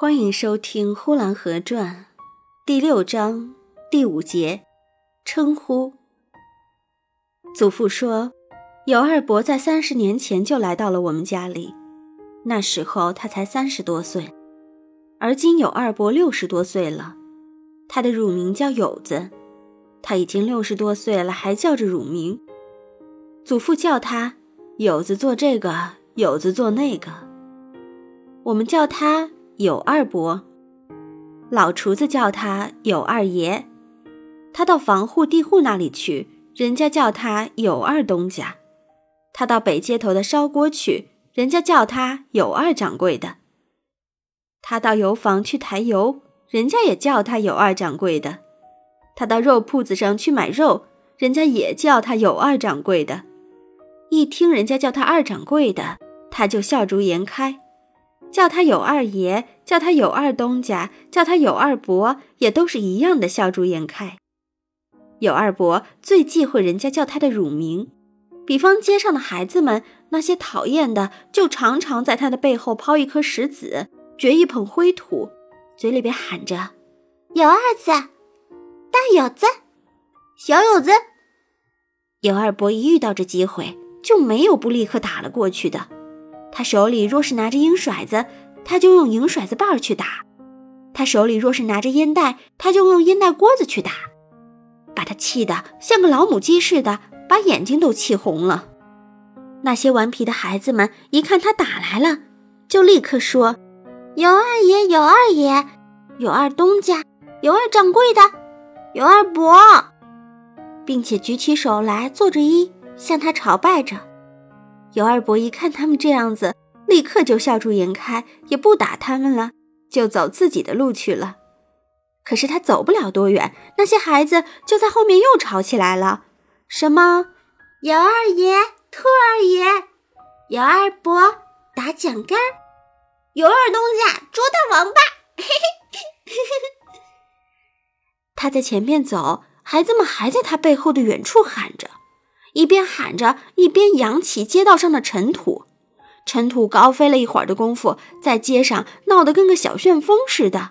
欢迎收听《呼兰河传》第六章第五节，称呼。祖父说，有二伯在三十年前就来到了我们家里，那时候他才三十多岁，而今有二伯六十多岁了。他的乳名叫友子，他已经六十多岁了，还叫着乳名。祖父叫他有子做这个，有子做那个，我们叫他。有二伯，老厨子叫他有二爷。他到房户地户那里去，人家叫他有二东家。他到北街头的烧锅去，人家叫他有二掌柜的。他到油坊去抬油，人家也叫他有二掌柜的。他到肉铺子上去买肉，人家也叫他有二掌柜的。一听人家叫他二掌柜的，他就笑逐颜开。叫他有二爷，叫他有二东家，叫他有二伯，也都是一样的笑逐颜开。有二伯最忌讳人家叫他的乳名，比方街上的孩子们那些讨厌的，就常常在他的背后抛一颗石子，掘一捧灰土，嘴里边喊着：“有二子，大有子，小有子。”有二伯一遇到这机会，就没有不立刻打了过去的。他手里若是拿着银骰子，他就用银骰子把儿去打；他手里若是拿着烟袋，他就用烟袋锅子去打，把他气得像个老母鸡似的，把眼睛都气红了。那些顽皮的孩子们一看他打来了，就立刻说：“有二爷，有二爷，有二东家，有二掌柜的，有二伯，并且举起手来做着揖，向他朝拜着。”尤二伯一看他们这样子，立刻就笑逐颜开，也不打他们了，就走自己的路去了。可是他走不了多远，那些孩子就在后面又吵起来了：“什么？尤二爷、兔二爷、尤二伯打蒋干，尤二东家捉大王八。”嘿嘿嘿嘿。他在前面走，孩子们还在他背后的远处喊着。一边喊着，一边扬起街道上的尘土，尘土高飞了一会儿的功夫，在街上闹得跟个小旋风似的。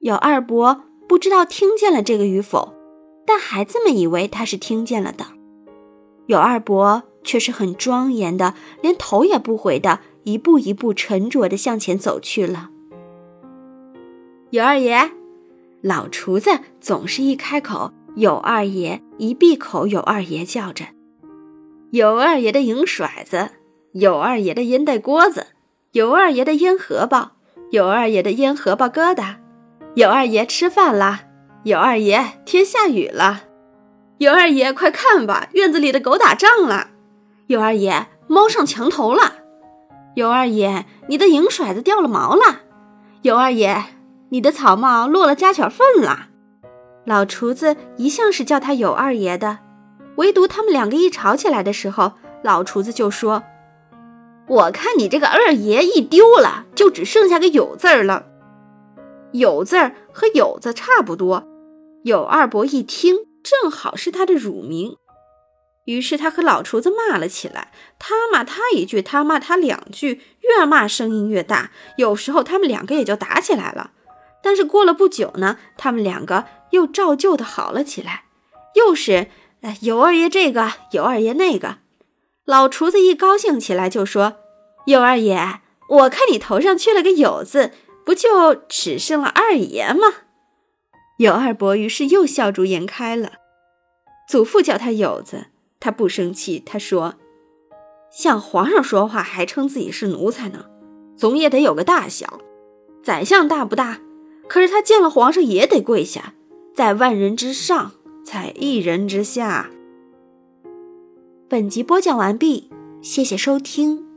有二伯不知道听见了这个与否，但孩子们以为他是听见了的。有二伯却是很庄严的，连头也不回的，一步一步沉着的向前走去了。有二爷，老厨子总是一开口。有二爷一闭口，有二爷叫着；有二爷的银骰子，有二爷的烟袋锅子，有二爷的烟荷包，有二爷的烟荷包疙瘩，有二爷吃饭啦，有二爷天下雨了，有二爷快看吧，院子里的狗打仗了，有二爷猫上墙头了，有二爷你的银骰子掉了毛了，有二爷你的草帽落了家雀粪了。老厨子一向是叫他有二爷的，唯独他们两个一吵起来的时候，老厨子就说：“我看你这个二爷一丢了，就只剩下个有字儿了。有字儿和有字差不多。”有二伯一听，正好是他的乳名，于是他和老厨子骂了起来，他骂他一句，他骂他两句，越骂声音越大，有时候他们两个也就打起来了。但是过了不久呢，他们两个又照旧的好了起来，又是有二爷这个，有二爷那个。老厨子一高兴起来就说：“有二爷，我看你头上缺了个有字，不就只剩了二爷吗？”有二伯于是又笑逐颜开了。祖父叫他有子，他不生气，他说：“向皇上说话还称自己是奴才呢，总也得有个大小。宰相大不大？”可是他见了皇上也得跪下，在万人之上，在一人之下。本集播讲完毕，谢谢收听。